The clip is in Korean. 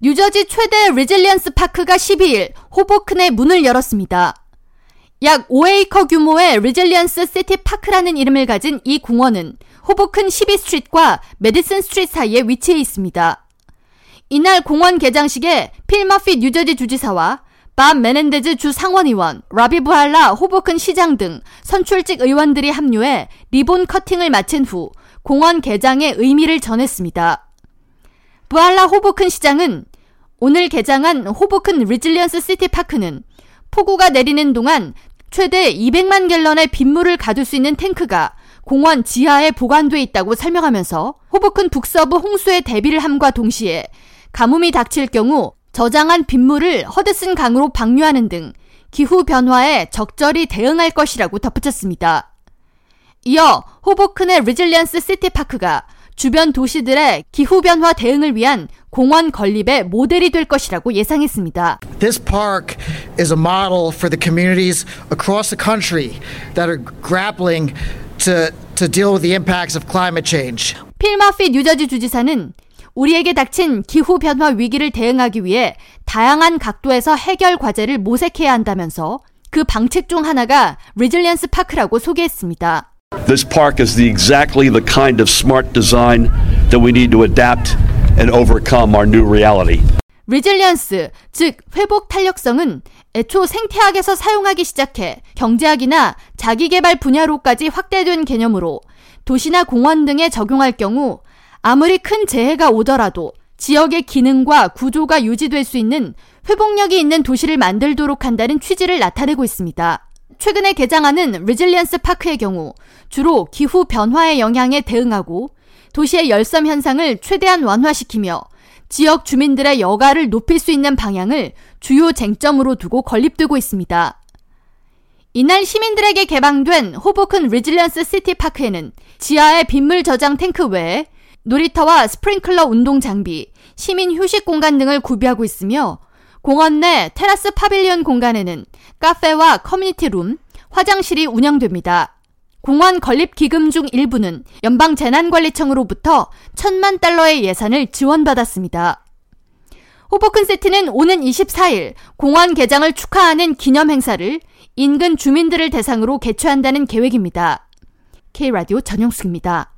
뉴저지 최대 Resilience Park가 12일 호보큰에 문을 열었습니다. 약 5에이커 규모의 리질리언스 시티 파크라는 이름을 가진 이 공원은 호보큰 12 Street과 메디슨 Street 사이에 위치해 있습니다. 이날 공원 개장식에 필 머피 뉴저지 주지사와 밥 메넨데즈 주 상원의원, 라비 부할라 호보큰 시장 등 선출직 의원들이 합류해 리본 커팅을 마친 후 공원 개장의 의미를 전했습니다. 부할라 호보큰 시장은 오늘 개장한 호보큰 Resilience City Park는 폭우가 내리는 동안 최대 200만 갤런의 빗물을 가둘 수 있는 탱크가 공원 지하에 보관돼 있다고 설명하면서 호보큰 북서부 홍수에 대비를 함과 동시에 가뭄이 닥칠 경우 저장한 빗물을 허드슨 강으로 방류하는 등 기후 변화에 적절히 대응할 것이라고 덧붙였습니다. 이어 호보큰의 Resilience City Park가 주변 도시들의 기후변화 대응을 위한 공원 건립의 모델이 될 것이라고 예상했습니다. This park is a model for the communities across the country that are grappling to, to deal with the impacts of climate change. 필 머피 뉴저지 주지사는 우리에게 닥친 기후 변화 위기를 대응하기 위해 다양한 각도에서 해결 과제를 모색해야 한다면서 그 방책 중 하나가 Resilience Park라고 소개했습니다. This park is the exactly the kind of smart design that we need to adapt and overcome our new reality. resilience, 즉 회복 탄력성은 애초 생태학에서 사용하기 시작해 경제학이나 자기개발 분야로까지 확대된 개념으로 도시나 공원 등에 적용할 경우 아무리 큰 재해가 오더라도 지역의 기능과 구조가 유지될 수 있는 회복력이 있는 도시를 만들도록 한다는 취지를 나타내고 있습니다. 최근에 개장하는 Resilience Park의 경우 주로 기후 변화의 영향에 대응하고 도시의 열섬 현상을 최대한 완화시키며 지역 주민들의 여가를 높일 수 있는 방향을 주요 쟁점으로 두고 건립되고 있습니다. 이날 시민들에게 개방된 호보큰 Resilience City Park에는 지하의 빗물 저장 탱크 외에 놀이터와 스프링클러 운동 장비, 시민 휴식 공간 등을 구비하고 있으며 공원 내 테라스 pavilion 공간에는 카페와 community room, 화장실이 운영됩니다. 공원 건립 기금 중 일부는 연방 재난관리청으로부터 천만 달러의 예산을 지원받았습니다. 호보큰 시 측은 오는 24일 공원 개장을 축하하는 기념 행사를 인근 주민들을 대상으로 개최한다는 계획입니다. K라디오 전영숙입니다.